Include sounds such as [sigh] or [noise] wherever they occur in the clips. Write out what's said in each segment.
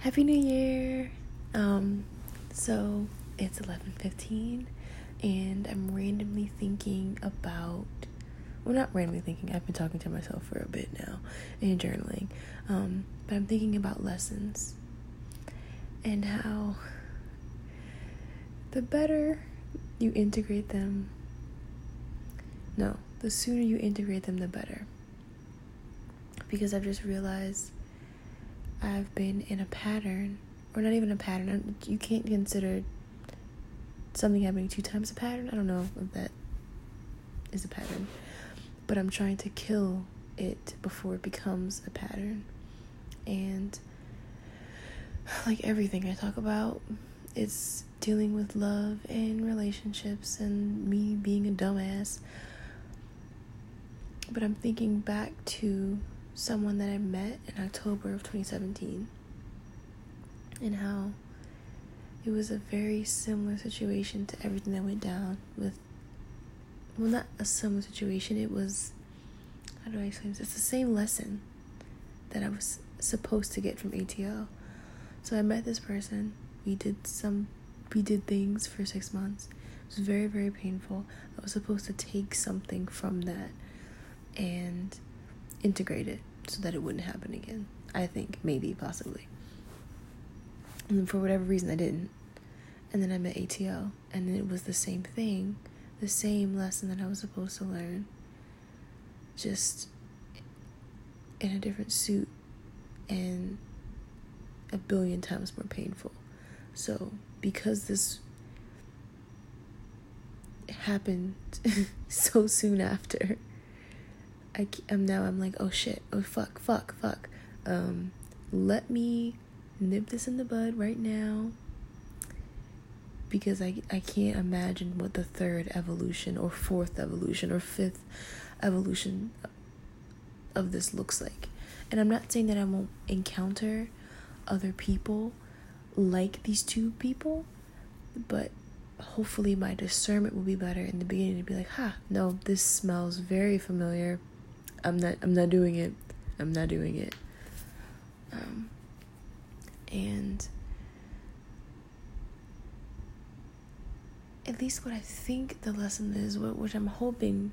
Happy New Year! Um, so it's eleven fifteen, and I'm randomly thinking about. Well, not randomly thinking. I've been talking to myself for a bit now, and journaling. Um, but I'm thinking about lessons, and how the better you integrate them. No, the sooner you integrate them, the better. Because I've just realized I've been in a pattern, or not even a pattern. You can't consider something happening two times a pattern. I don't know if that is a pattern, but I'm trying to kill it before it becomes a pattern. And [sighs] like everything I talk about, it's dealing with love and relationships and me being a dumbass. But I'm thinking back to someone that I met in October of 2017 and how it was a very similar situation to everything that went down with well not a similar situation it was how do I explain this? It's the same lesson that I was supposed to get from ATO so I met this person we did some we did things for six months. It was very very painful. I was supposed to take something from that and integrate it so that it wouldn't happen again. I think, maybe, possibly. And for whatever reason, I didn't. And then I met ATL, and it was the same thing, the same lesson that I was supposed to learn, just in a different suit and a billion times more painful. So, because this happened [laughs] so soon after, I am now I'm like, oh shit, oh fuck, fuck, fuck. Um, let me nip this in the bud right now because I I can't imagine what the third evolution or fourth evolution or fifth evolution of this looks like. And I'm not saying that I won't encounter other people like these two people, but hopefully my discernment will be better in the beginning to be like, ha, no, this smells very familiar. I'm not I'm not doing it. I'm not doing it. Um, and at least what I think the lesson is, which I'm hoping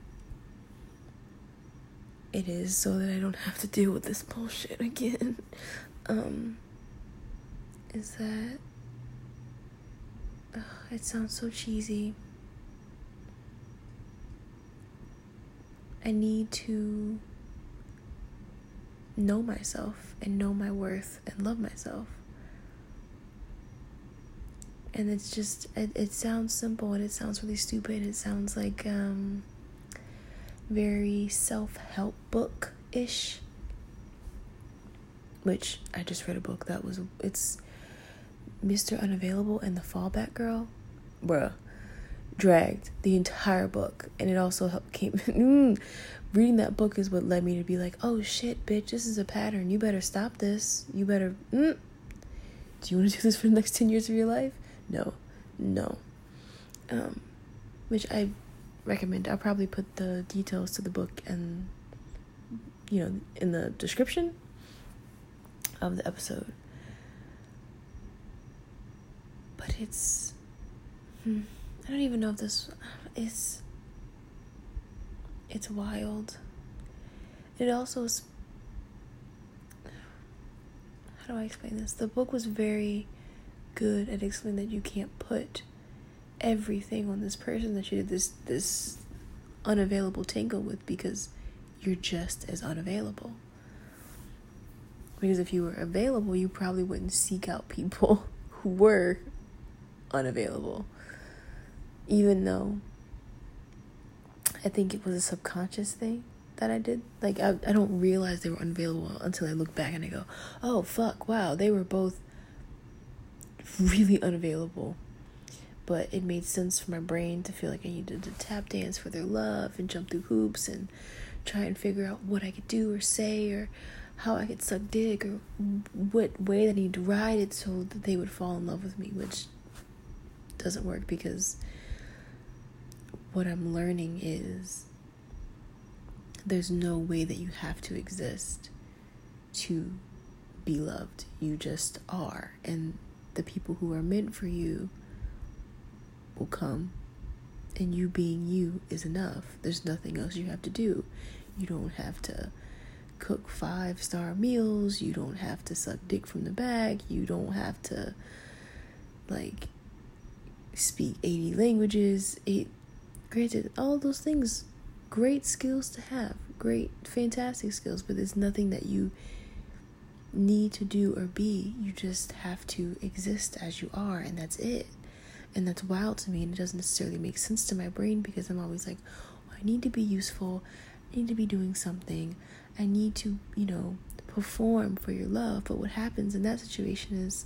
it is, so that I don't have to deal with this bullshit again, [laughs] um, is that it sounds so cheesy. I need to know myself and know my worth and love myself. And it's just, it, it sounds simple and it sounds really stupid. It sounds like um, very self help book ish. Which I just read a book that was, it's Mr. Unavailable and the Fallback Girl. Bruh dragged the entire book. And it also helped came [laughs] mm, reading that book is what led me to be like oh shit bitch this is a pattern. You better stop this. You better mm. do you want to do this for the next 10 years of your life? No. No. Um which i recommend. I'll probably put the details to the book and you know in the description of the episode. But it's hmm I don't even know if this is. It's wild. It also is. How do I explain this? The book was very good at explaining that you can't put everything on this person that you did this this unavailable tangle with because you're just as unavailable. Because if you were available, you probably wouldn't seek out people [laughs] who were unavailable even though I think it was a subconscious thing that I did. Like I I don't realize they were unavailable until I look back and I go, "Oh fuck, wow, they were both really unavailable." But it made sense for my brain to feel like I needed to tap dance for their love and jump through hoops and try and figure out what I could do or say or how I could suck dick or what way that I need to ride it so that they would fall in love with me, which doesn't work because what I'm learning is there's no way that you have to exist to be loved. You just are. And the people who are meant for you will come. And you being you is enough. There's nothing else you have to do. You don't have to cook five star meals. You don't have to suck dick from the bag. You don't have to, like, speak 80 languages. It, granted, all those things, great skills to have. Great, fantastic skills. But there's nothing that you need to do or be. You just have to exist as you are, and that's it. And that's wild to me, and it doesn't necessarily make sense to my brain because I'm always like, oh, I need to be useful. I need to be doing something. I need to, you know, perform for your love. But what happens in that situation is,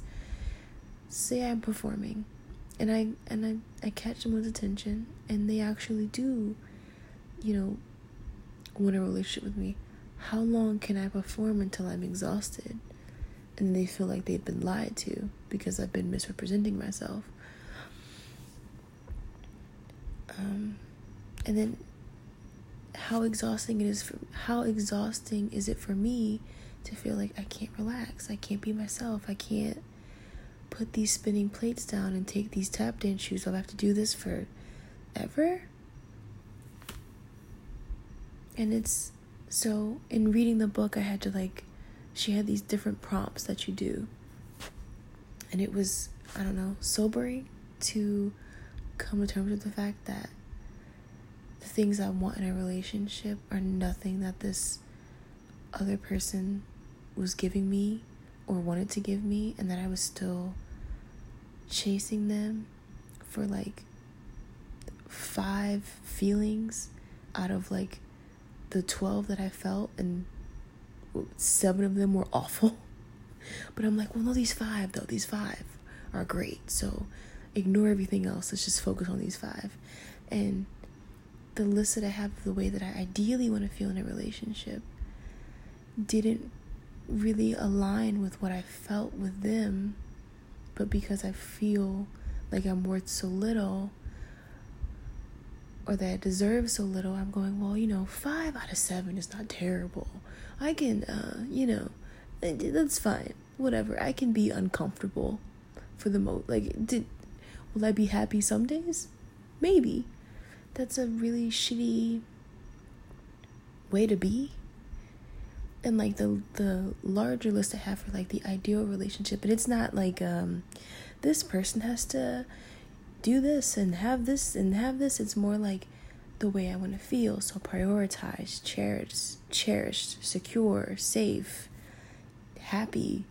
say I'm performing, and I and I, I catch someone's attention, and they actually do, you know, want a relationship with me how long can I perform until I'm exhausted? And they feel like they've been lied to because I've been misrepresenting myself. Um, and then how exhausting it is for how exhausting is it for me to feel like I can't relax, I can't be myself, I can't put these spinning plates down and take these tap dance shoes I'll have to do this for ever. And it's so, in reading the book, I had to like, she had these different prompts that you do. And it was, I don't know, sobering to come to terms with the fact that the things I want in a relationship are nothing that this other person was giving me or wanted to give me, and that I was still chasing them for like five feelings out of like the 12 that I felt, and seven of them were [laughs] awful. But I'm like, well, no, these five, though, these five are great. So ignore everything else. Let's just focus on these five. And the list that I have of the way that I ideally want to feel in a relationship didn't really align with what I felt with them. But because I feel like I'm worth so little, or that I deserve so little, I'm going, well, you know, five out of seven is not terrible. I can, uh, you know, eh, that's fine. Whatever. I can be uncomfortable for the most. Like, did will I be happy some days? Maybe. That's a really shitty way to be. And like the the larger list I have for like the ideal relationship, but it's not like um this person has to do this and have this and have this. It's more like the way I want to feel. So prioritize, cherish, cherished, secure, safe, happy,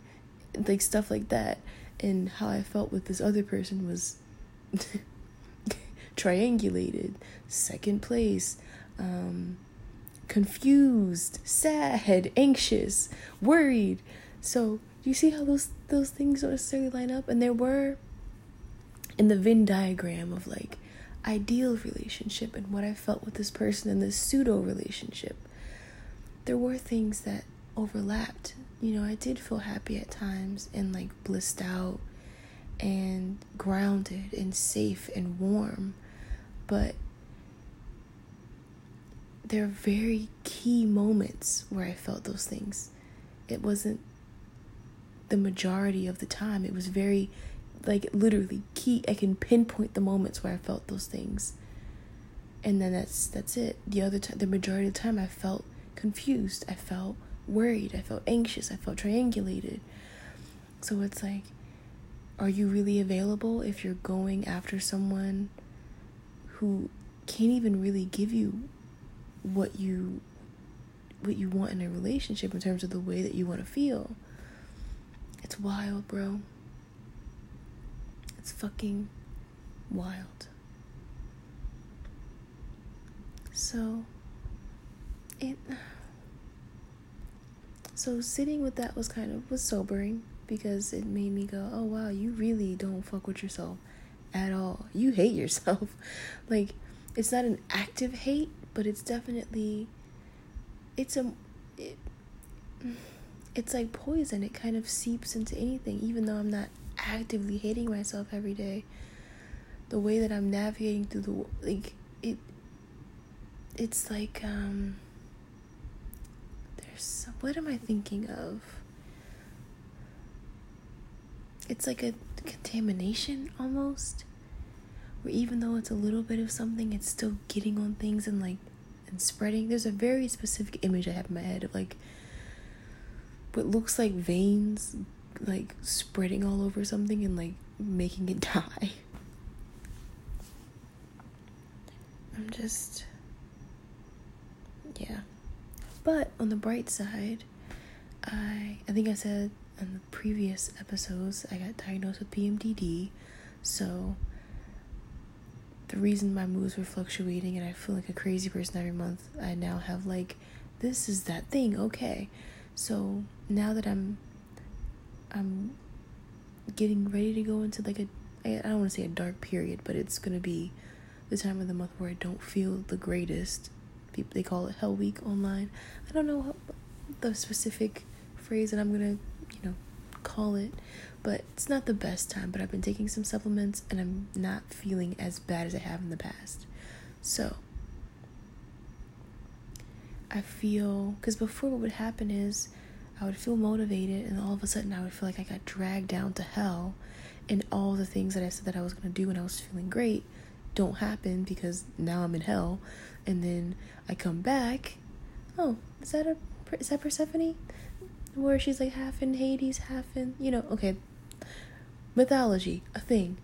like stuff like that. And how I felt with this other person was [laughs] triangulated, second place, um, confused, sad, anxious, worried. So you see how those those things don't necessarily line up? And there were in the Venn diagram of like ideal relationship and what I felt with this person in this pseudo relationship, there were things that overlapped. You know, I did feel happy at times and like blissed out and grounded and safe and warm, but there are very key moments where I felt those things. It wasn't the majority of the time, it was very like literally key. I can pinpoint the moments where i felt those things. And then that's that's it. The other time the majority of the time i felt confused. I felt worried. I felt anxious. I felt triangulated. So it's like are you really available if you're going after someone who can't even really give you what you what you want in a relationship in terms of the way that you want to feel it's wild bro it's fucking wild. So, it. So sitting with that was kind of was sobering because it made me go, "Oh wow, you really don't fuck with yourself at all. You hate yourself." [laughs] like it's not an active hate, but it's definitely it's a it, it's like poison. It kind of seeps into anything even though I'm not actively hating myself every day. The way that i'm navigating through the like it it's like um there's what am i thinking of? It's like a contamination almost where even though it's a little bit of something it's still getting on things and like and spreading there's a very specific image i have in my head of like what looks like veins like spreading all over something and like making it [laughs] die i'm just yeah but on the bright side i i think i said in the previous episodes, I got diagnosed with PMDD. So the reason my moods were fluctuating and I feel like a crazy person every month, I now have like this is that thing, okay. So now that I'm I'm getting ready to go into like a I don't want to say a dark period, but it's gonna be the time of the month where I don't feel the greatest. People they call it Hell Week online. I don't know how, the specific phrase that I'm gonna you know, call it. But it's not the best time, but I've been taking some supplements and I'm not feeling as bad as I have in the past. So, I feel, because before what would happen is I would feel motivated and all of a sudden I would feel like I got dragged down to hell and all the things that I said that I was going to do when I was feeling great don't happen because now I'm in hell. And then I come back. Oh, is that a is that Persephone? where she's like half in Hades, half in, you know, okay, mythology, a thing.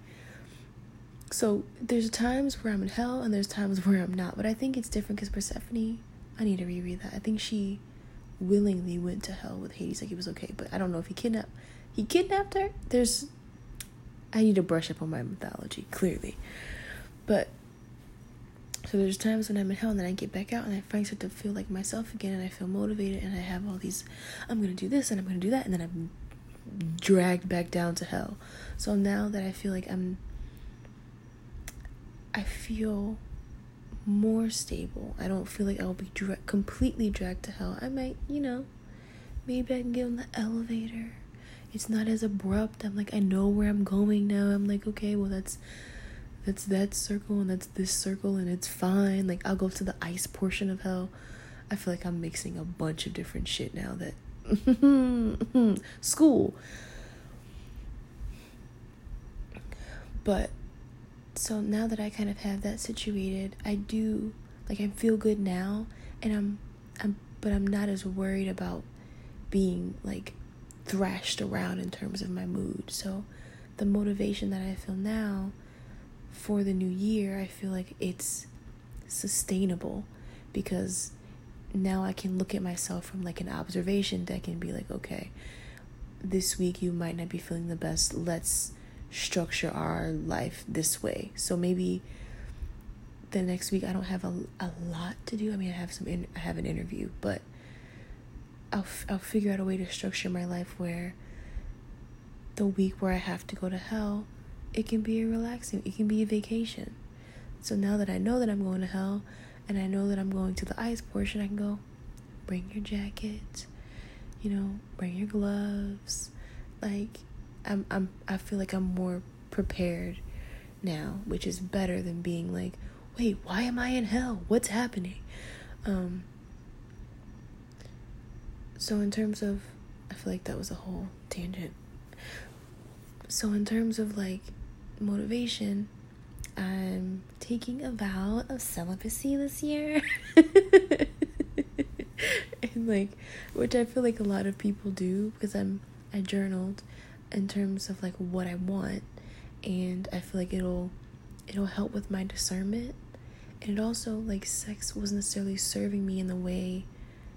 So there's times where I'm in hell and there's times where I'm not, but I think it's different because Persephone, I need to reread that. I think she willingly went to hell with Hades, like it was okay, but I don't know if he kidnapped. He kidnapped her. There's, I need to brush up on my mythology clearly, but so there's times when I'm in hell and then I get back out and I finally start to feel like myself again and I feel motivated and I have all these I'm gonna do this and I'm gonna do that and then I'm dragged back down to hell. So now that I feel like I'm I feel more stable. I don't feel like I'll be dra- completely dragged to hell. I might, you know, maybe I can get on the elevator. It's not as abrupt. I'm like I know where I'm going now. I'm like okay, well that's that's that circle and that's this circle and it's fine. Like I'll go to the ice portion of hell. I feel like I'm mixing a bunch of different shit now that [laughs] school. But so now that I kind of have that situated, I do like I feel good now and I'm I'm but I'm not as worried about being like thrashed around in terms of my mood. So the motivation that I feel now for the new year, I feel like it's sustainable because now I can look at myself from like an observation deck and be like, okay, this week you might not be feeling the best. Let's structure our life this way. So maybe the next week I don't have a, a lot to do. I mean, I have some in, I have an interview, but I'll f- I'll figure out a way to structure my life where the week where I have to go to hell, it can be a relaxing, it can be a vacation. So now that I know that I'm going to hell and I know that I'm going to the ice portion, I can go bring your jacket, you know, bring your gloves. Like I'm I'm I feel like I'm more prepared now, which is better than being like, "Wait, why am I in hell? What's happening?" Um so in terms of I feel like that was a whole tangent. So in terms of like motivation, I'm taking a vow of celibacy this year. [laughs] and like which I feel like a lot of people do because I'm I journaled in terms of like what I want. And I feel like it'll it'll help with my discernment. And it also like sex wasn't necessarily serving me in the way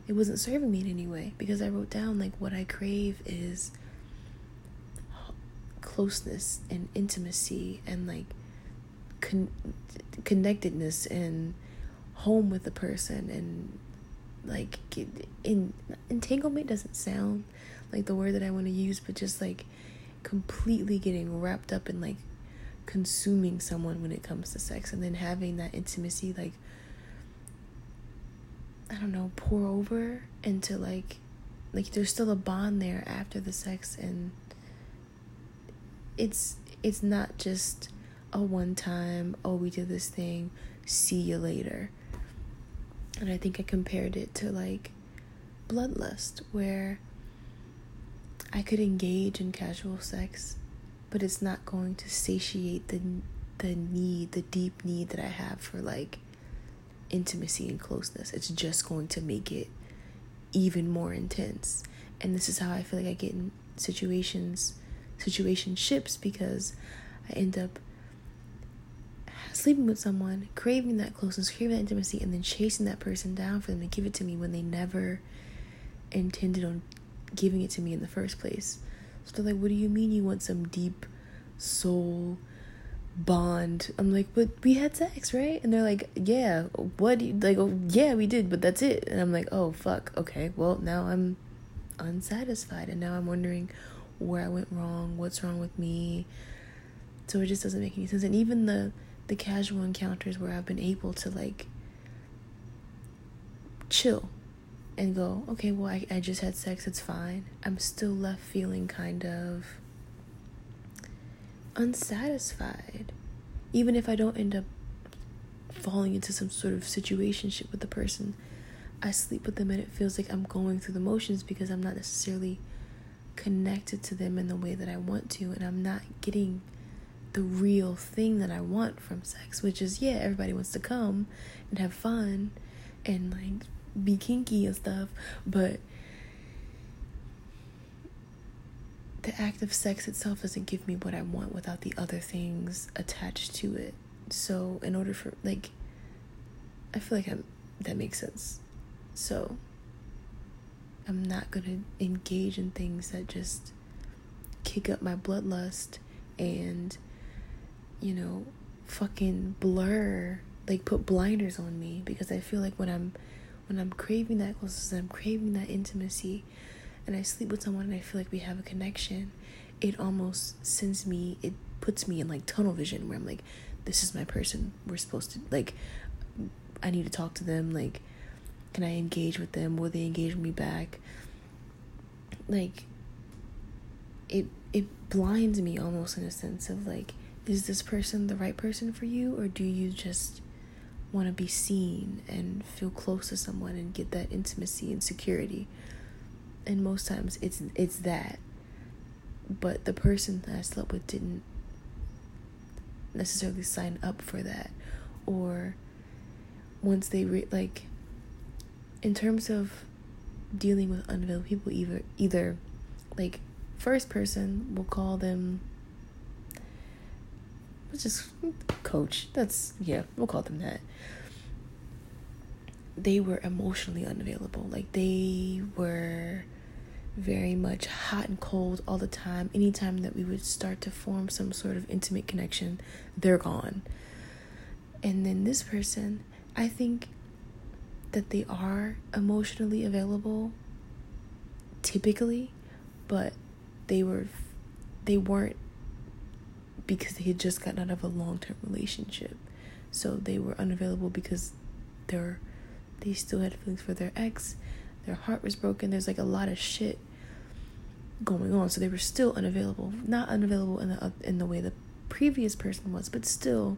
it wasn't serving me in any way. Because I wrote down like what I crave is closeness and intimacy and like con- connectedness and home with the person and like in entanglement doesn't sound like the word that I want to use but just like completely getting wrapped up in like consuming someone when it comes to sex and then having that intimacy like I don't know pour over into like like there's still a bond there after the sex and it's it's not just a one time oh we did this thing see you later and i think i compared it to like bloodlust where i could engage in casual sex but it's not going to satiate the the need, the deep need that I have for like intimacy and closeness. It's just going to make it even more intense. And this is how I feel like I get in situations, situationships because I end up sleeping with someone, craving that closeness, craving that intimacy, and then chasing that person down for them to give it to me when they never intended on giving it to me in the first place. So they're like, What do you mean you want some deep soul bond? I'm like, But we had sex, right? And they're like, Yeah, what like? Oh, yeah, we did, but that's it. And I'm like, Oh, fuck. Okay, well, now I'm unsatisfied, and now I'm wondering where I went wrong, what's wrong with me. So it just doesn't make any sense. And even the the casual encounters where I've been able to like chill and go, okay, well, I, I just had sex, it's fine. I'm still left feeling kind of unsatisfied. Even if I don't end up falling into some sort of situationship with the person, I sleep with them and it feels like I'm going through the motions because I'm not necessarily connected to them in the way that I want to, and I'm not getting the real thing that I want from sex, which is yeah, everybody wants to come and have fun and like be kinky and stuff, but the act of sex itself doesn't give me what I want without the other things attached to it. So, in order for like I feel like I'm that makes sense. So, I'm not going to engage in things that just kick up my bloodlust and you know, fucking blur, like put blinders on me because I feel like when I'm when I'm craving that closeness, I'm craving that intimacy, and I sleep with someone and I feel like we have a connection, it almost sends me, it puts me in like tunnel vision where I'm like, this is my person. We're supposed to like, I need to talk to them. Like, can I engage with them? Will they engage me back? Like, it it blinds me almost in a sense of like is this person the right person for you or do you just want to be seen and feel close to someone and get that intimacy and security? And most times it's it's that. But the person that I slept with didn't necessarily sign up for that. Or once they re- like in terms of dealing with unavailable people either either like first person we'll call them let's just coach. That's yeah, we'll call them that. They were emotionally unavailable. Like they were very much hot and cold all the time. Anytime that we would start to form some sort of intimate connection, they're gone. And then this person, I think that they are emotionally available typically, but they were they weren't because they had just gotten out of a long term relationship. So they were unavailable because they're they still had feelings for their ex. Their heart was broken. There's like a lot of shit going on. So they were still unavailable. Not unavailable in the in the way the previous person was, but still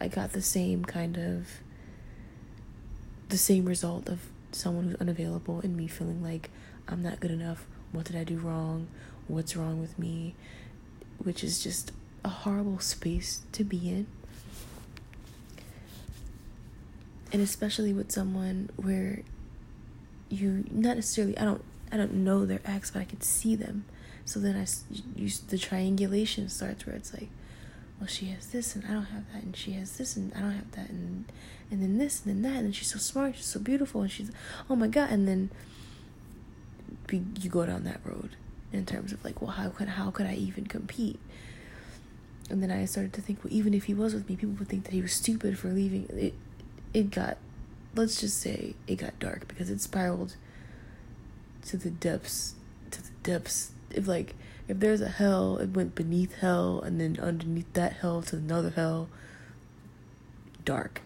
I got the same kind of the same result of someone who's unavailable and me feeling like I'm not good enough. What did I do wrong? What's wrong with me? Which is just a horrible space to be in. And especially with someone where you not necessarily I don't I don't know their ex, but I could see them. So then I use the triangulation starts where it's like, well, she has this and I don't have that, and she has this and I don't have that, and and then this and then that, and she's so smart, she's so beautiful, and she's oh my god, and then you go down that road in terms of like, well, how could how could I even compete? And then I started to think, well, even if he was with me, people would think that he was stupid for leaving. It, it got, let's just say, it got dark because it spiraled to the depths, to the depths. If like, if there's a hell, it went beneath hell, and then underneath that hell to another hell. Dark.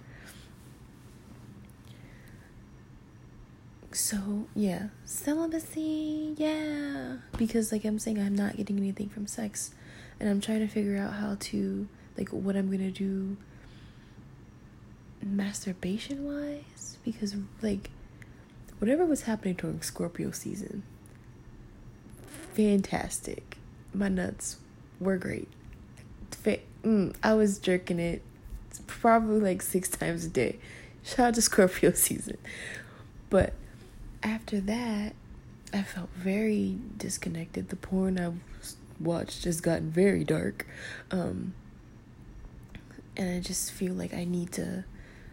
So yeah, celibacy, yeah. Because like I'm saying, I'm not getting anything from sex and I'm trying to figure out how to like what I'm gonna do masturbation wise because like whatever was happening during Scorpio season, fantastic. My nuts were great. Mm, I was jerking it probably like six [laughs] times a day. Shout out to Scorpio [laughs] season. But after that, I felt very disconnected. The porn I watched just gotten very dark. Um, and I just feel like I need to.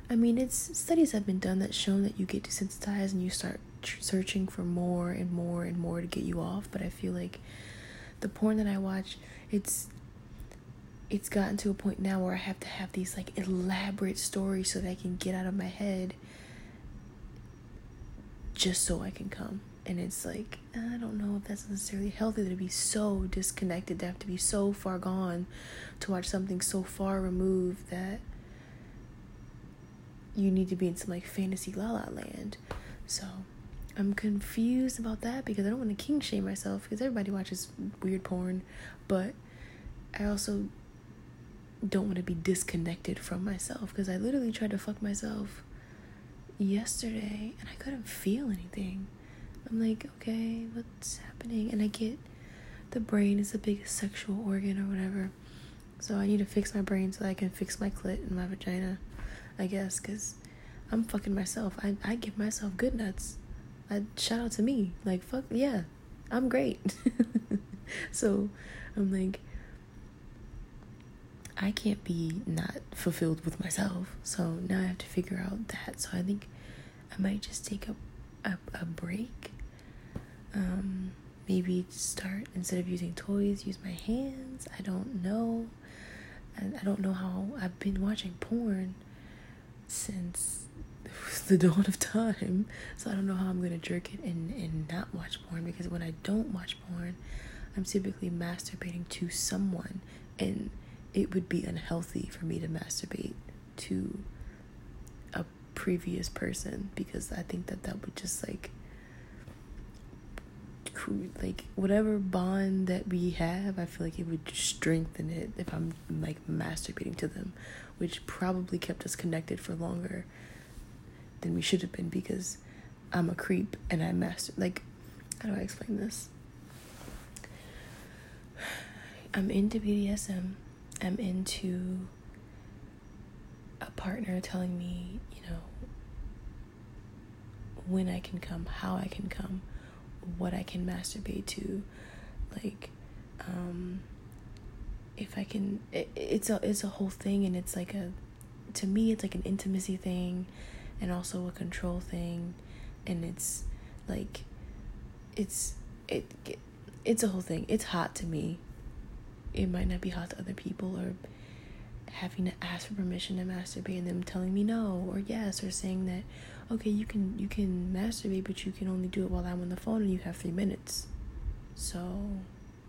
I mean, it's studies have been done that shown that you get desensitized and you start tr- searching for more and more and more to get you off. But I feel like the porn that I watch, it's it's gotten to a point now where I have to have these like elaborate stories so that I can get out of my head just so I can come. And it's like, I don't know if that's necessarily healthy to be so disconnected, to have to be so far gone to watch something so far removed that you need to be in some like fantasy la la land. So I'm confused about that because I don't want to kink shame myself because everybody watches weird porn, but I also don't want to be disconnected from myself because I literally tried to fuck myself yesterday and I couldn't feel anything. I'm like, okay, what's happening? And I get the brain is the biggest sexual organ or whatever. So I need to fix my brain so I can fix my clit and my vagina, I guess, because I'm fucking myself. I, I give myself good nuts. I shout out to me. Like, fuck, yeah, I'm great. [laughs] so I'm like, I can't be not fulfilled with myself. So now I have to figure out that. So I think I might just take a a, a break. Um, maybe start instead of using toys, use my hands. I don't know. I, I don't know how I've been watching porn since [laughs] the dawn of time. So I don't know how I'm gonna jerk it and, and not watch porn because when I don't watch porn, I'm typically masturbating to someone and it would be unhealthy for me to masturbate to a previous person because I think that that would just like like whatever bond that we have i feel like it would strengthen it if i'm like masturbating to them which probably kept us connected for longer than we should have been because i'm a creep and i master like how do i explain this? I'm into bdsm i'm into a partner telling me, you know, when I can come, how I can come, what I can masturbate to, like, um, if I can, it, it's a it's a whole thing, and it's like a, to me, it's like an intimacy thing, and also a control thing, and it's like, it's it, it it's a whole thing. It's hot to me it might not be hot to other people or having to ask for permission to masturbate and them telling me no or yes or saying that okay you can you can masturbate but you can only do it while I'm on the phone and you have three minutes. So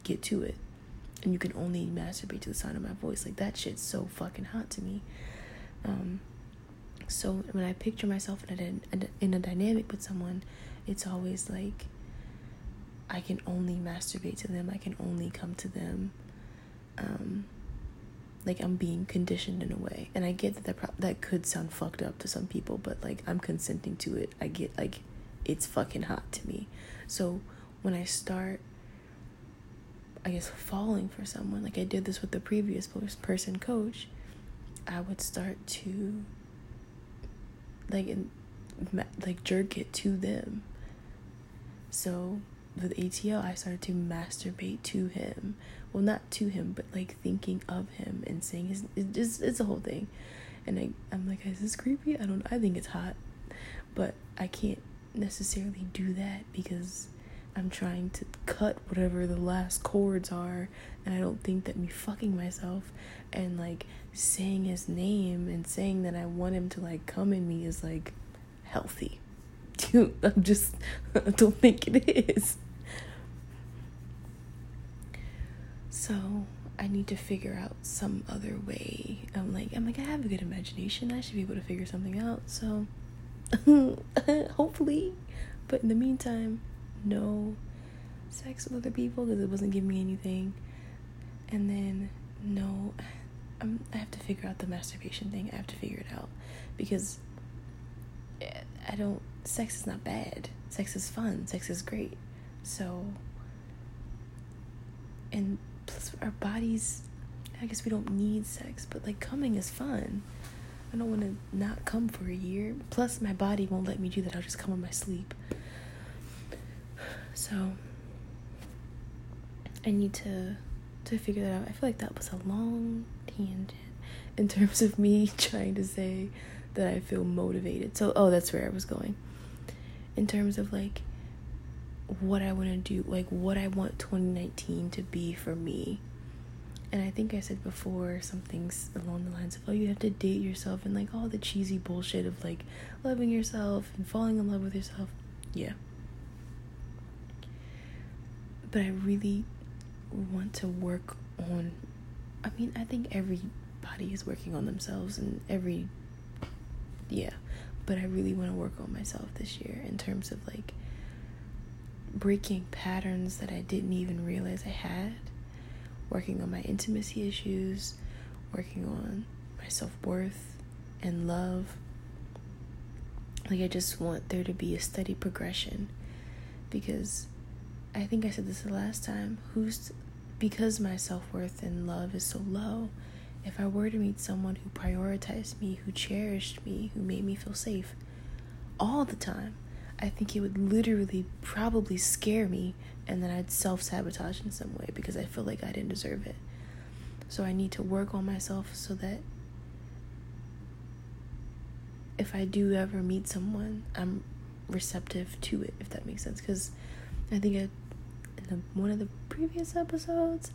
get to it. And you can only masturbate to the sound of my voice. Like that shit's so fucking hot to me. Um so when I picture myself in a, in a dynamic with someone it's always like I can only masturbate to them. I can only come to them. Um, like I'm being conditioned in a way. And I get that that, pro- that could sound fucked up to some people, but like I'm consenting to it. I get like it's fucking hot to me. So when I start, I guess, falling for someone, like I did this with the previous person coach, I would start to like in, like jerk it to them. So with ATL, I started to masturbate to him well not to him but like thinking of him and saying his it's, it's a whole thing. And I, i'm like is this creepy? I don't i think it's hot. But i can't necessarily do that because i'm trying to cut whatever the last cords are. And i don't think that me fucking myself and like saying his name and saying that i want him to like come in me is like healthy. [laughs] I'm just [laughs] i don't think it is So I need to figure out some other way. I'm like, I'm like, I have a good imagination. I should be able to figure something out. So [laughs] hopefully, but in the meantime, no sex with other people because it wasn't giving me anything. And then no, I'm, I have to figure out the masturbation thing. I have to figure it out because eh, I don't. Sex is not bad. Sex is fun. Sex is great. So, and because our bodies, I guess we don't need sex, but like coming is fun. I don't want to not come for a year. Plus, my body won't let me do that. I'll just come in my sleep. So, I need to to figure that out. I feel like that was a long tangent in terms of me [laughs] trying to say that I feel motivated. So, oh, that's where I was going. In terms of like what I want to do, like what I want 2019 to be for me. And I think I said before some things along the lines of, oh, you have to date yourself and like all the cheesy bullshit of like loving yourself and falling in love with yourself. Yeah. But I really want to work on, I mean, I think everybody is working on themselves and every, yeah. But I really want to work on myself this year in terms of like breaking patterns that I didn't even realize I had, working on my intimacy issues, working on my self worth and love. Like, I just want there to be a steady progression because I think I said this the last time. Who's because my self worth and love is so low? If I were to meet someone who prioritized me, who cherished me, who made me feel safe all the time, I think it would literally probably scare me and then I'd self sabotage in some way because I feel like I didn't deserve it. So I need to work on myself so that if I do ever meet someone, I'm receptive to it, if that makes sense. Because I think I, in the, one of the previous episodes,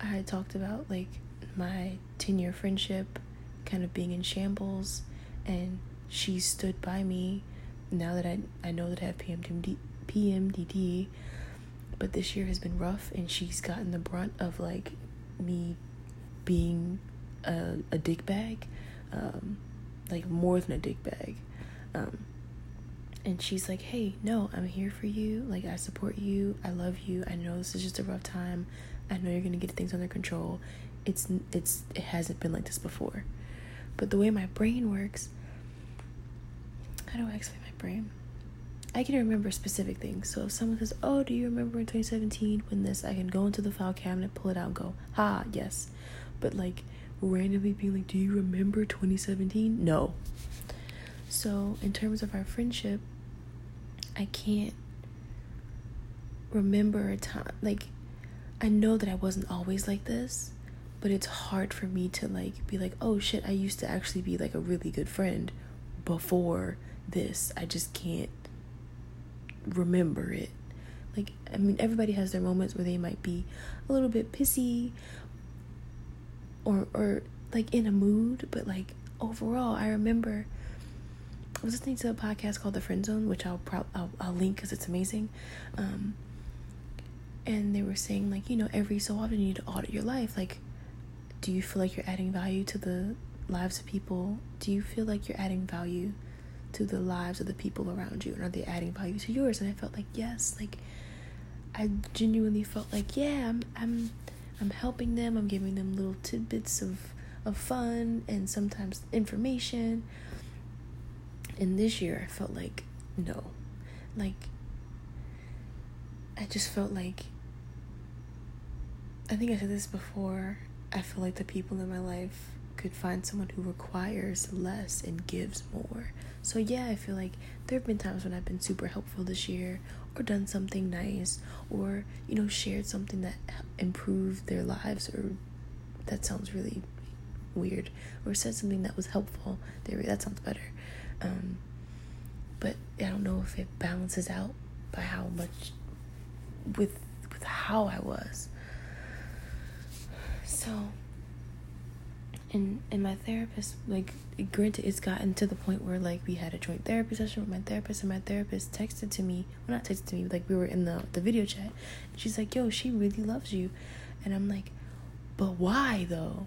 I talked about like my 10 year friendship kind of being in shambles, and she stood by me now that I, I know that I have PMDD, PMDD, but this year has been rough and she's gotten the brunt of like me being a, a dick bag, um, like more than a dick bag. Um, and she's like, hey, no, I'm here for you. Like, I support you. I love you. I know this is just a rough time. I know you're gonna get things under control. It's it's it hasn't been like this before, but the way my brain works, how do I explain brain. I can remember specific things. So if someone says, Oh, do you remember in 2017 when this? I can go into the file cabinet, pull it out, and go, Ha, yes. But like randomly being like, Do you remember 2017? No. So in terms of our friendship, I can't remember a time. Like, I know that I wasn't always like this, but it's hard for me to like be like, Oh shit, I used to actually be like a really good friend before this. I just can't remember it. Like, I mean, everybody has their moments where they might be a little bit pissy or, or like in a mood, but like overall, I remember I was listening to a podcast called The Friend Zone, which I'll pro- I'll, I'll link because it's amazing. Um, and they were saying like you know every so often you need to audit your life. Like, do you feel like you're adding value to the lives of people? Do you feel like you're adding value to the lives of the people around you and are they adding value to yours? And i felt like yes like i genuinely felt like yeah i'm i'm i'm helping them i'm giving them little tidbits of of fun and sometimes information. And this year i felt like no. Like i just felt like i think i said this before i feel like the people in my life could find someone who requires less and gives more so, yeah, I feel like there have been times when I've been super helpful this year or done something nice or, you know, shared something that improved their lives or that sounds really weird or said something that was helpful. That sounds better. Um, but I don't know if it balances out by how much with with how I was. So and and my therapist like granted it's gotten to the point where like we had a joint therapy session with my therapist and my therapist texted to me well not texted to me like we were in the the video chat and she's like yo she really loves you. And i'm like but why though?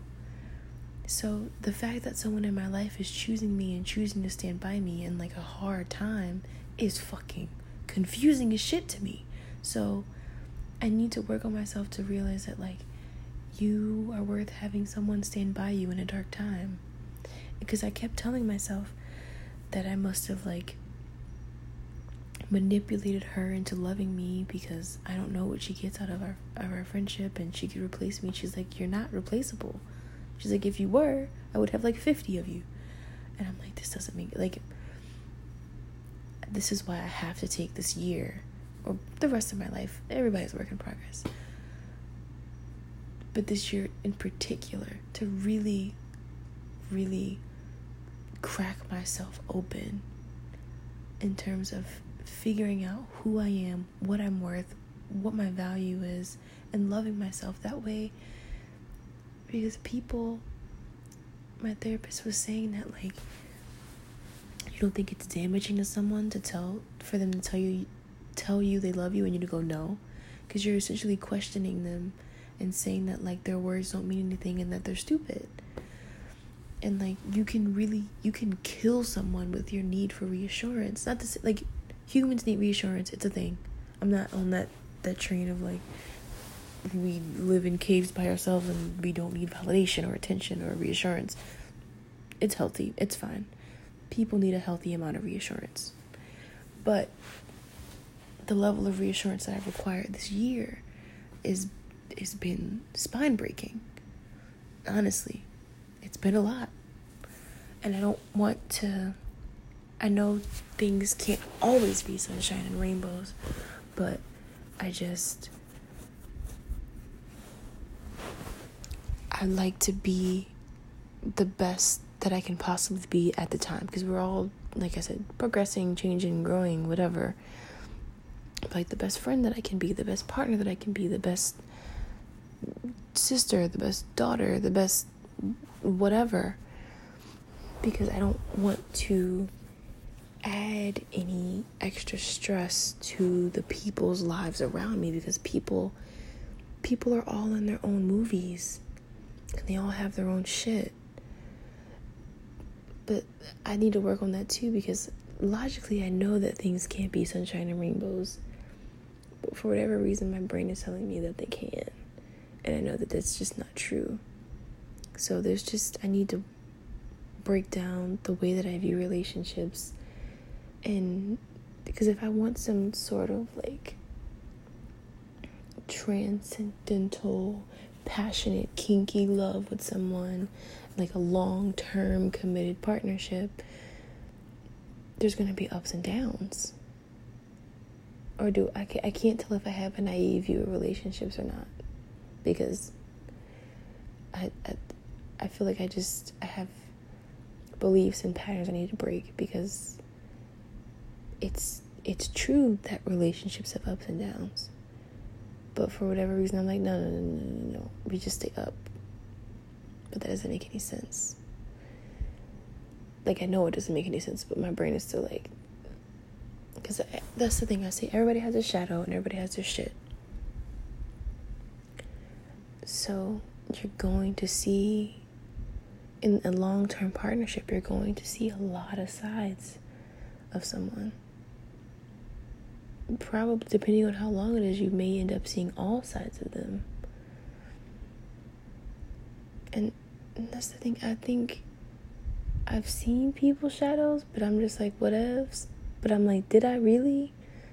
So the fact that someone in my life is choosing me and choosing to stand by me in like a hard time is fucking confusing as shit to me. So i need to work on myself to realize that like you are worth having someone stand by you in a dark time. Because I kept telling myself that I must have, like, manipulated her into loving me because I don't know what she gets out of our of our friendship and she could replace me. She's like, You're not replaceable. She's like, If you were, I would have like fifty of you. And I'm like, This doesn't make like this is why I have to take this year or the rest of my life. Everybody's work in progress. But this year in particular, to really, really crack myself open in terms of figuring out who I am, what I'm worth, what my value is, and loving myself that way. Because people, my therapist was saying that, like, you don't think it's damaging to someone to tell, for them to tell you, tell you they love you and you to go no, because you're essentially questioning them and saying that, like, their words don't mean anything and that they're stupid and like you can really you can kill someone with your need for reassurance not to say like humans need reassurance. It's a thing. I'm not on that that train of like we live in caves by ourselves and we don't need validation or attention or reassurance. It's healthy. It's fine. People need a healthy amount of reassurance. But the level of reassurance that I've required this year is has been spine breaking. Honestly. It's been a lot. And I don't want to I know things can't always be sunshine and rainbows, but I just I'd like to be the best that I can possibly be at the time because we're all like I said progressing, changing, growing, whatever. Like the best friend that I can be, the best partner that I can be, the best sister, the best daughter, the best whatever. Because I don't want to add any extra stress to the people's lives around me because people people are all in their own movies and they all have their own shit. But I need to work on that too because logically I know that things can't be sunshine and rainbows. But for whatever reason my brain is telling me that they can. And I know that that's just not true. So there's just I need to break down the way that I view relationships and because if I want some sort of like transcendental, passionate, kinky love with someone, like a long term committed partnership, there's going to be ups and downs. Or do I, I can't tell if I have a naive view of relationships or not because I, I, I feel like I just I have beliefs and patterns I need to break because it's it's true that relationships have ups and downs. But for whatever reason, I'm like, no, no, no, no, no, no. We just stay up. But that doesn't make any sense. Like, I know it doesn't make any sense, but my brain is still like, because that's the thing I say. Everybody has a shadow and everybody has their shit. So, you're going to see, in a long term partnership, you're going to see a lot of sides of someone probably depending on how long it is, you may end up seeing all sides of them. And that's the thing. I think I've seen people's shadows, but I'm just like, what ifs? But I'm like, did I really?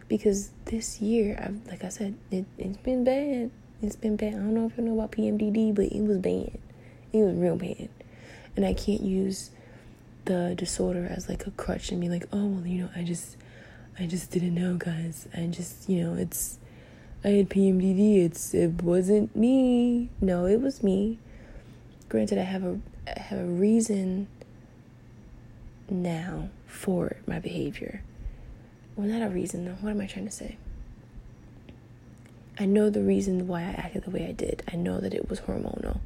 Because this year, I've like I said, it, it's been bad. It's been bad. I don't know if you know about PMDD, but it was bad. It was real bad. And I can't use the disorder as like a crutch and be like, oh well, you know, I just I just didn't know, guys. I just, you know, it's I had PMDD. It's it wasn't me. No, it was me. Granted, I have a I have a reason now for my behavior. Well, not a reason. Though. What am I trying to say? I know the reason why I acted the way I did. I know that it was hormonal.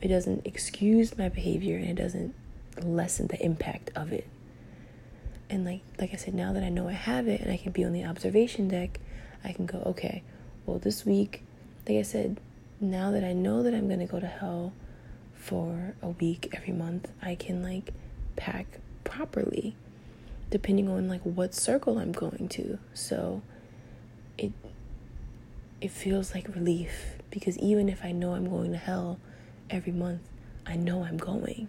It doesn't excuse my behavior and it doesn't lessen the impact of it and like like I said, now that I know I have it and I can be on the observation deck, I can go, okay, well this week, like I said, now that I know that I'm gonna go to hell for a week every month, I can like pack properly depending on like what circle I'm going to. So it it feels like relief because even if I know I'm going to hell every month, I know I'm going.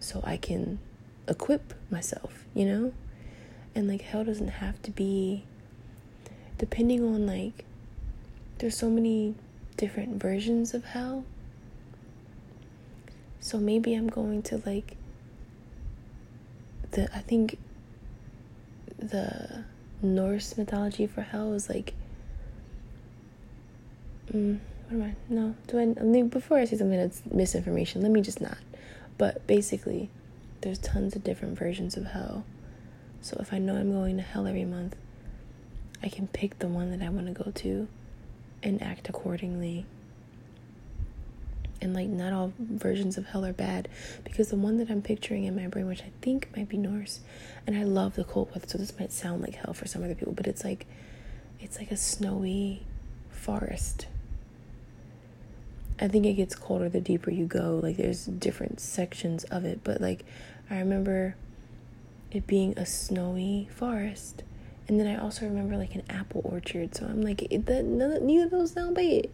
So I can equip myself, you know? And like hell doesn't have to be depending on like there's so many different versions of hell. So maybe I'm going to like the I think the Norse mythology for hell is like mm, what am I? No, do I? I mean, before I say something that's misinformation, let me just not. But basically, there's tons of different versions of hell. So if I know I'm going to hell every month, I can pick the one that I want to go to and act accordingly. And like, not all versions of hell are bad because the one that I'm picturing in my brain, which I think might be Norse, and I love the cold weather, so this might sound like hell for some other people, but it's like, it's like a snowy forest. I think it gets colder the deeper you go. Like, there's different sections of it, but like, I remember it being a snowy forest and then I also remember like an apple orchard. So I'm like, that neither of those sound bad.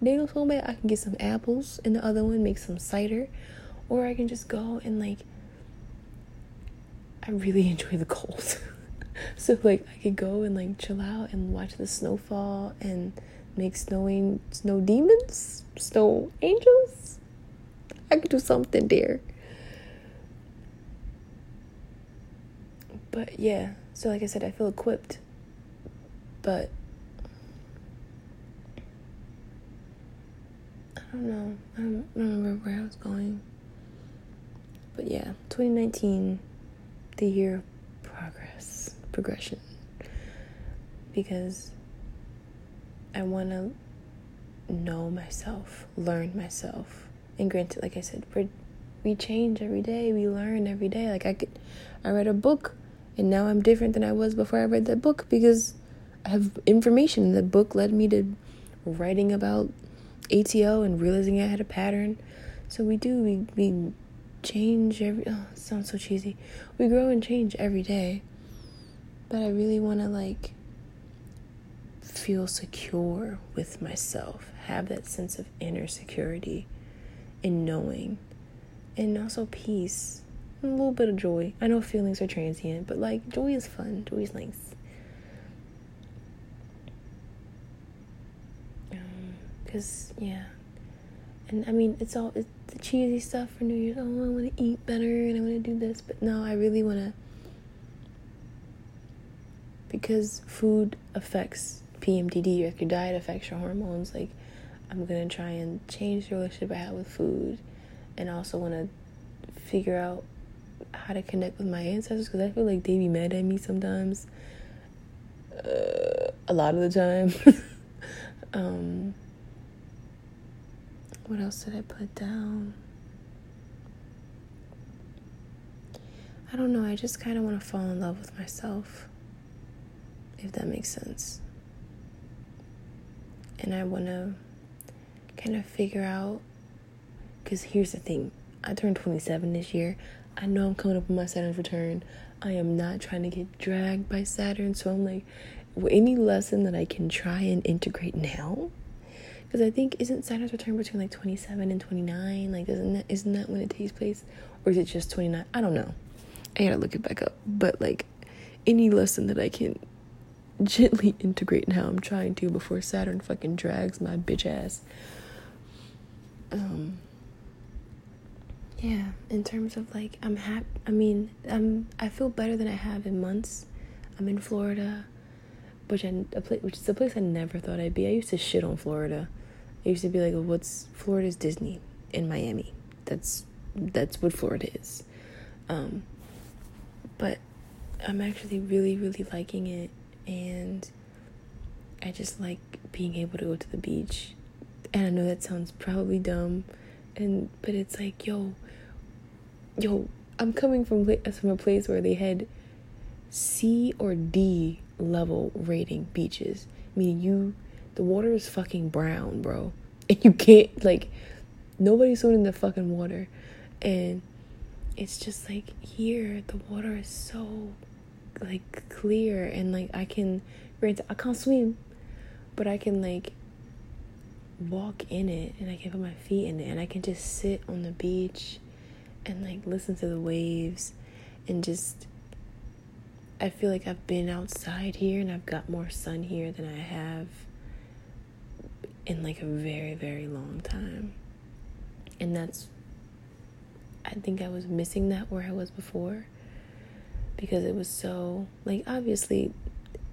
They don't sound bad. I can get some apples, and the other one make some cider, or I can just go and like. I really [laughs] enjoy the cold, [laughs] so like I could go and like chill out and watch the snowfall and make snowing snow demons, snow angels. I could do something there. But yeah, so, like I said, I feel equipped, but I don't know. I don't remember where I was going. But yeah, 2019, the year of progress, progression. Because I want to know myself, learn myself. And granted, like I said, we we change every day, we learn every day. Like I could, I read a book and now I'm different than I was before I read that book because I have information. The book led me to writing about ATO and realizing I had a pattern. So we do, we, we change every, oh, sounds so cheesy. We grow and change every day. But I really want to like feel secure with myself, have that sense of inner security and knowing, and also peace and a little bit of joy. I know feelings are transient, but like joy is fun. Joy is nice. Um, cause yeah, and I mean it's all it's the cheesy stuff for New Year's. Oh, I want to eat better and I want to do this, but no, I really want to because food affects PMDD, like your diet affects your hormones. Like I'm gonna try and change the relationship I have with food, and also want to figure out how to connect with my ancestors because I feel like they be mad at me sometimes. Uh, a lot of the time. [laughs] um, what else did I put down? I don't know. I just kind of want to fall in love with myself, if that makes sense. And I want to kind of figure out, because here's the thing I turned 27 this year. I know I'm coming up on my Saturn's return. I am not trying to get dragged by Saturn. So I'm like, any lesson that I can try and integrate now? Because I think isn't Saturn's return between like 27 and 29? Like, isn't that isn't that when it takes place, or is it just 29? I don't know. I gotta look it back up. But like, any lesson that I can gently integrate now, I'm trying to before Saturn fucking drags my bitch ass. Um yeah in terms of like i'm happy i mean i'm i feel better than i have in months. I'm in florida which I, a place, which is a place i never thought i'd be. I used to shit on florida. I used to be like what's florida's disney in miami. That's that's what florida is. Um but i'm actually really really liking it and i just like being able to go to the beach. And i know that sounds probably dumb and but it's like yo yo, I'm coming from from a place where they had C or D level rating beaches. Meaning you, the water is fucking brown, bro, [laughs] and you can't like nobody's swimming in the fucking water, and it's just like here the water is so like clear and like I can granted I can't swim, but I can like walk in it and I can put my feet in it and I can just sit on the beach and like listen to the waves and just I feel like I've been outside here and I've got more sun here than I have in like a very, very long time. And that's, I think I was missing that where I was before because it was so, like, obviously,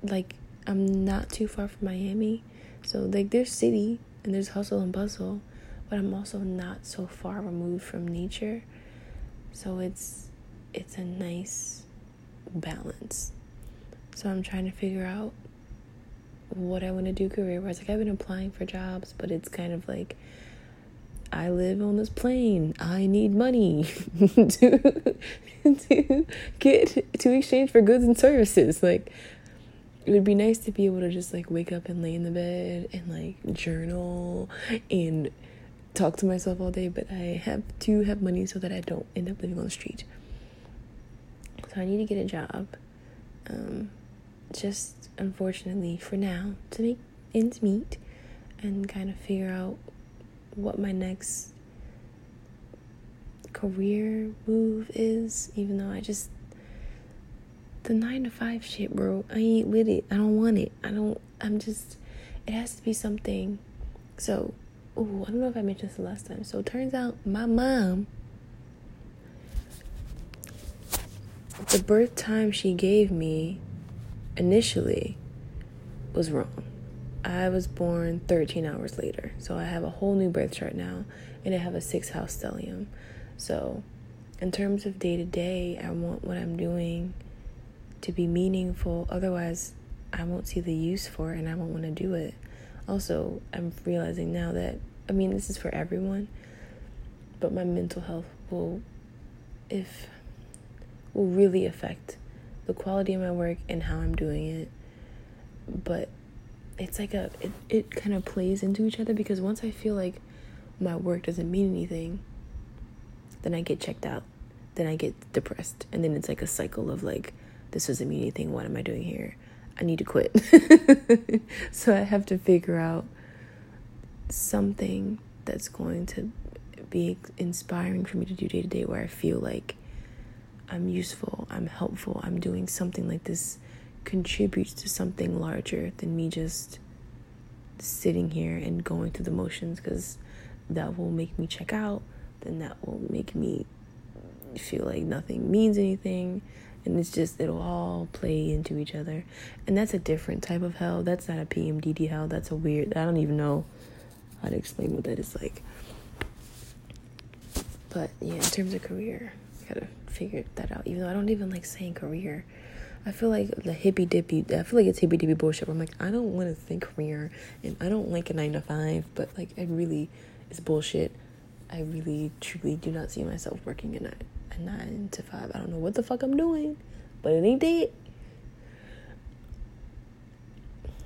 like, I'm not too far from Miami. So, like, there's city and there's hustle and bustle, but I'm also not so far removed from nature. So, it's, it's a nice balance. So, I'm trying to figure out what I want to do career wise. Like I've been applying for jobs, but it's kind of like I live on this plane. I need money [laughs] to to get to exchange for goods and services. Like it would be nice to be able to just like wake up and lay in the bed and like journal and talk to myself all day, but I have to have money so that I don't end up living on the street. So I need to get a job. Um, just unfortunately for now to make ends meet and kind of figure out what my next career move is even though I just the 9 to 5 shit bro I ain't with it. I don't want it. I don't I'm just it has to be something. So oh I don't know if I mentioned this the last time. So it turns out my mom the birth time she gave me initially was wrong. I was born 13 hours later. So I have a whole new birth chart now and I have a six house stellium. So, in terms of day to day, I want what I'm doing to be meaningful. Otherwise, I won't see the use for it and I won't want to do it. Also, I'm realizing now that, I mean, this is for everyone, but my mental health will, if, will really affect the quality of my work and how I'm doing it. But it's like a it, it kind of plays into each other because once I feel like my work doesn't mean anything, then I get checked out. Then I get depressed. And then it's like a cycle of like, this doesn't mean anything. What am I doing here? I need to quit. [laughs] so I have to figure out something that's going to be inspiring for me to do day to day where I feel like I'm useful, I'm helpful, I'm doing something like this contributes to something larger than me just sitting here and going through the motions because that will make me check out, then that will make me feel like nothing means anything. And it's just, it'll all play into each other. And that's a different type of hell. That's not a PMDD hell. That's a weird, I don't even know how to explain what that is like. But yeah, in terms of career, gotta figure that out. Even though I don't even like saying career. I feel like the hippy dippy. I feel like it's hippy dippy bullshit. I'm like, I don't want to think career, and I don't like a nine to five. But like, I really, it's bullshit. I really, truly do not see myself working a nine, a nine to five. I don't know what the fuck I'm doing, but it ain't that.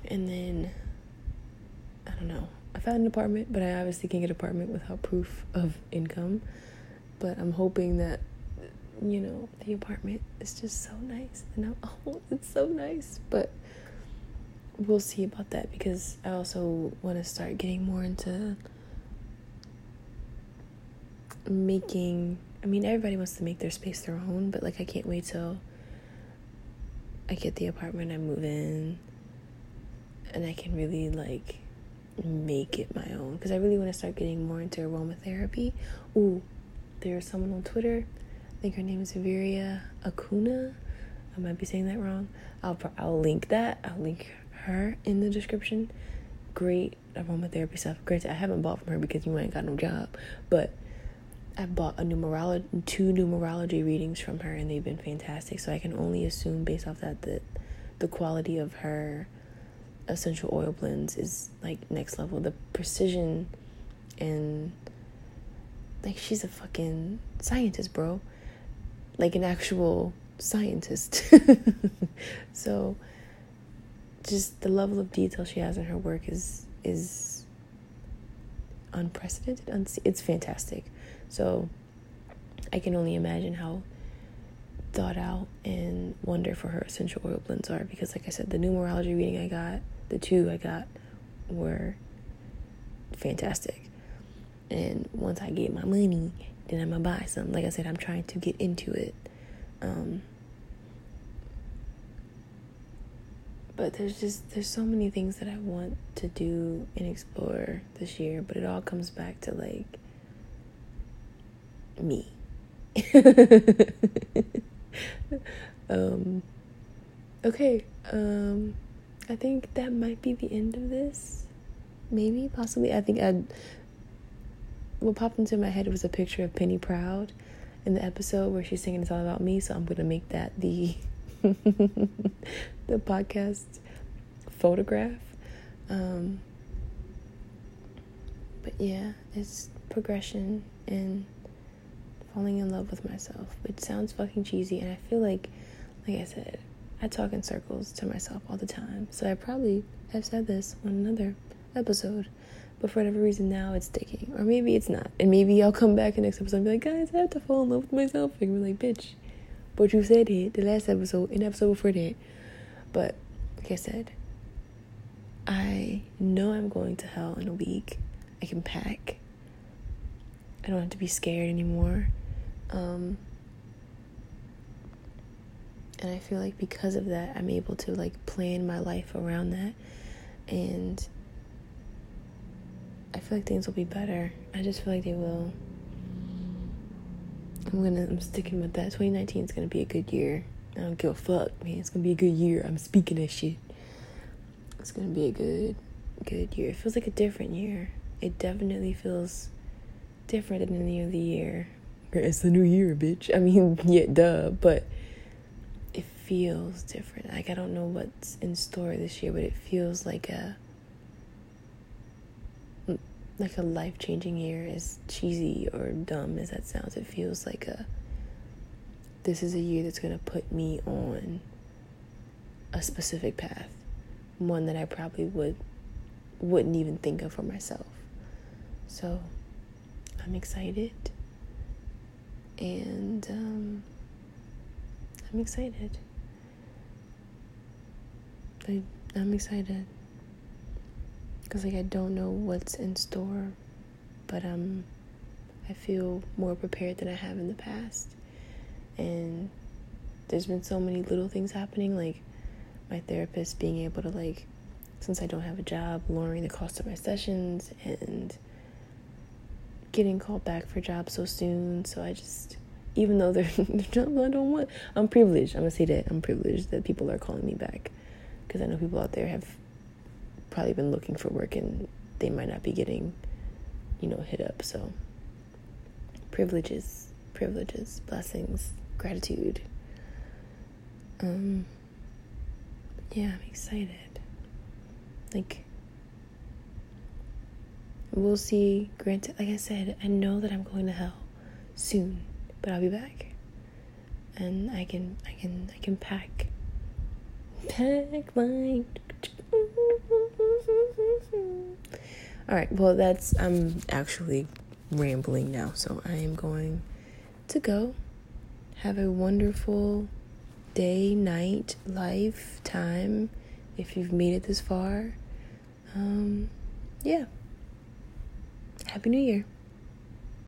And then, I don't know. I found an apartment, but I obviously can't get an apartment without proof of income. But I'm hoping that you know, the apartment is just so nice. And I'm, [laughs] oh, it's so nice. But we'll see about that because I also want to start getting more into making. I mean, everybody wants to make their space their own, but like, I can't wait till I get the apartment, I move in, and I can really like make it my own because I really want to start getting more into aromatherapy. Ooh, there's someone on Twitter think her name is Viria Acuna. I might be saying that wrong. I'll I'll link that. I'll link her in the description. Great aromatherapy stuff. Granted, I haven't bought from her because you ain't got no job, but I bought a numerology, two numerology readings from her, and they've been fantastic. So I can only assume, based off that, that the quality of her essential oil blends is like next level. The precision and like she's a fucking scientist, bro like an actual scientist. [laughs] so just the level of detail she has in her work is is unprecedented. It's fantastic. So I can only imagine how thought out and wonder for her essential oil blends are because like I said the numerology reading I got, the two I got were fantastic. And once I get my money then I'm gonna buy some. Like I said, I'm trying to get into it. Um, but there's just there's so many things that I want to do and explore this year, but it all comes back to like me. [laughs] um okay, um I think that might be the end of this. Maybe, possibly. I think I what popped into my head was a picture of Penny Proud in the episode where she's singing it's all about me, so I'm gonna make that the [laughs] the podcast photograph. Um, but yeah, it's progression and falling in love with myself, which sounds fucking cheesy. And I feel like, like I said, I talk in circles to myself all the time. So I probably have said this on another episode, but for whatever reason now it's sticking. Or maybe it's not. And maybe I'll come back in next episode and be like, guys, I have to fall in love with myself. And be like, bitch, but you said it the last episode, in episode before that. But like I said, I know I'm going to hell in a week. I can pack. I don't have to be scared anymore. Um, and I feel like because of that, I'm able to like plan my life around that. And I feel like things will be better. I just feel like they will. I'm gonna I'm sticking with that. 2019 is gonna be a good year. I don't give a fuck, man. It's gonna be a good year. I'm speaking that shit. It's gonna be a good good year. It feels like a different year. It definitely feels different than the end of the year. It's the new year, bitch. I mean, [laughs] yeah, duh, but it feels different. Like I don't know what's in store this year, but it feels like a like a life changing year, as cheesy or dumb as that sounds, it feels like a this is a year that's gonna put me on a specific path. One that I probably would wouldn't even think of for myself. So I'm excited. And um, I'm excited. I, I'm excited because like I don't know what's in store, but um, I feel more prepared than I have in the past, and there's been so many little things happening, like my therapist being able to like, since I don't have a job, lowering the cost of my sessions and getting called back for jobs so soon. So I just, even though [laughs] they're jobs I don't want, I'm privileged. I'm gonna say that I'm privileged that people are calling me back because I know people out there have probably been looking for work and they might not be getting, you know, hit up. So, privileges, privileges, blessings, gratitude. Um, yeah, I'm excited. Like, we'll see. Granted, like I said, I know that I'm going to hell soon, but I'll be back, and I can, I can, I can pack, pack like [laughs] all right, well, that's, I'm actually rambling now, so I am going to go. Have a wonderful day, night, life, time, if you've made it this far. Um, yeah. Happy New Year.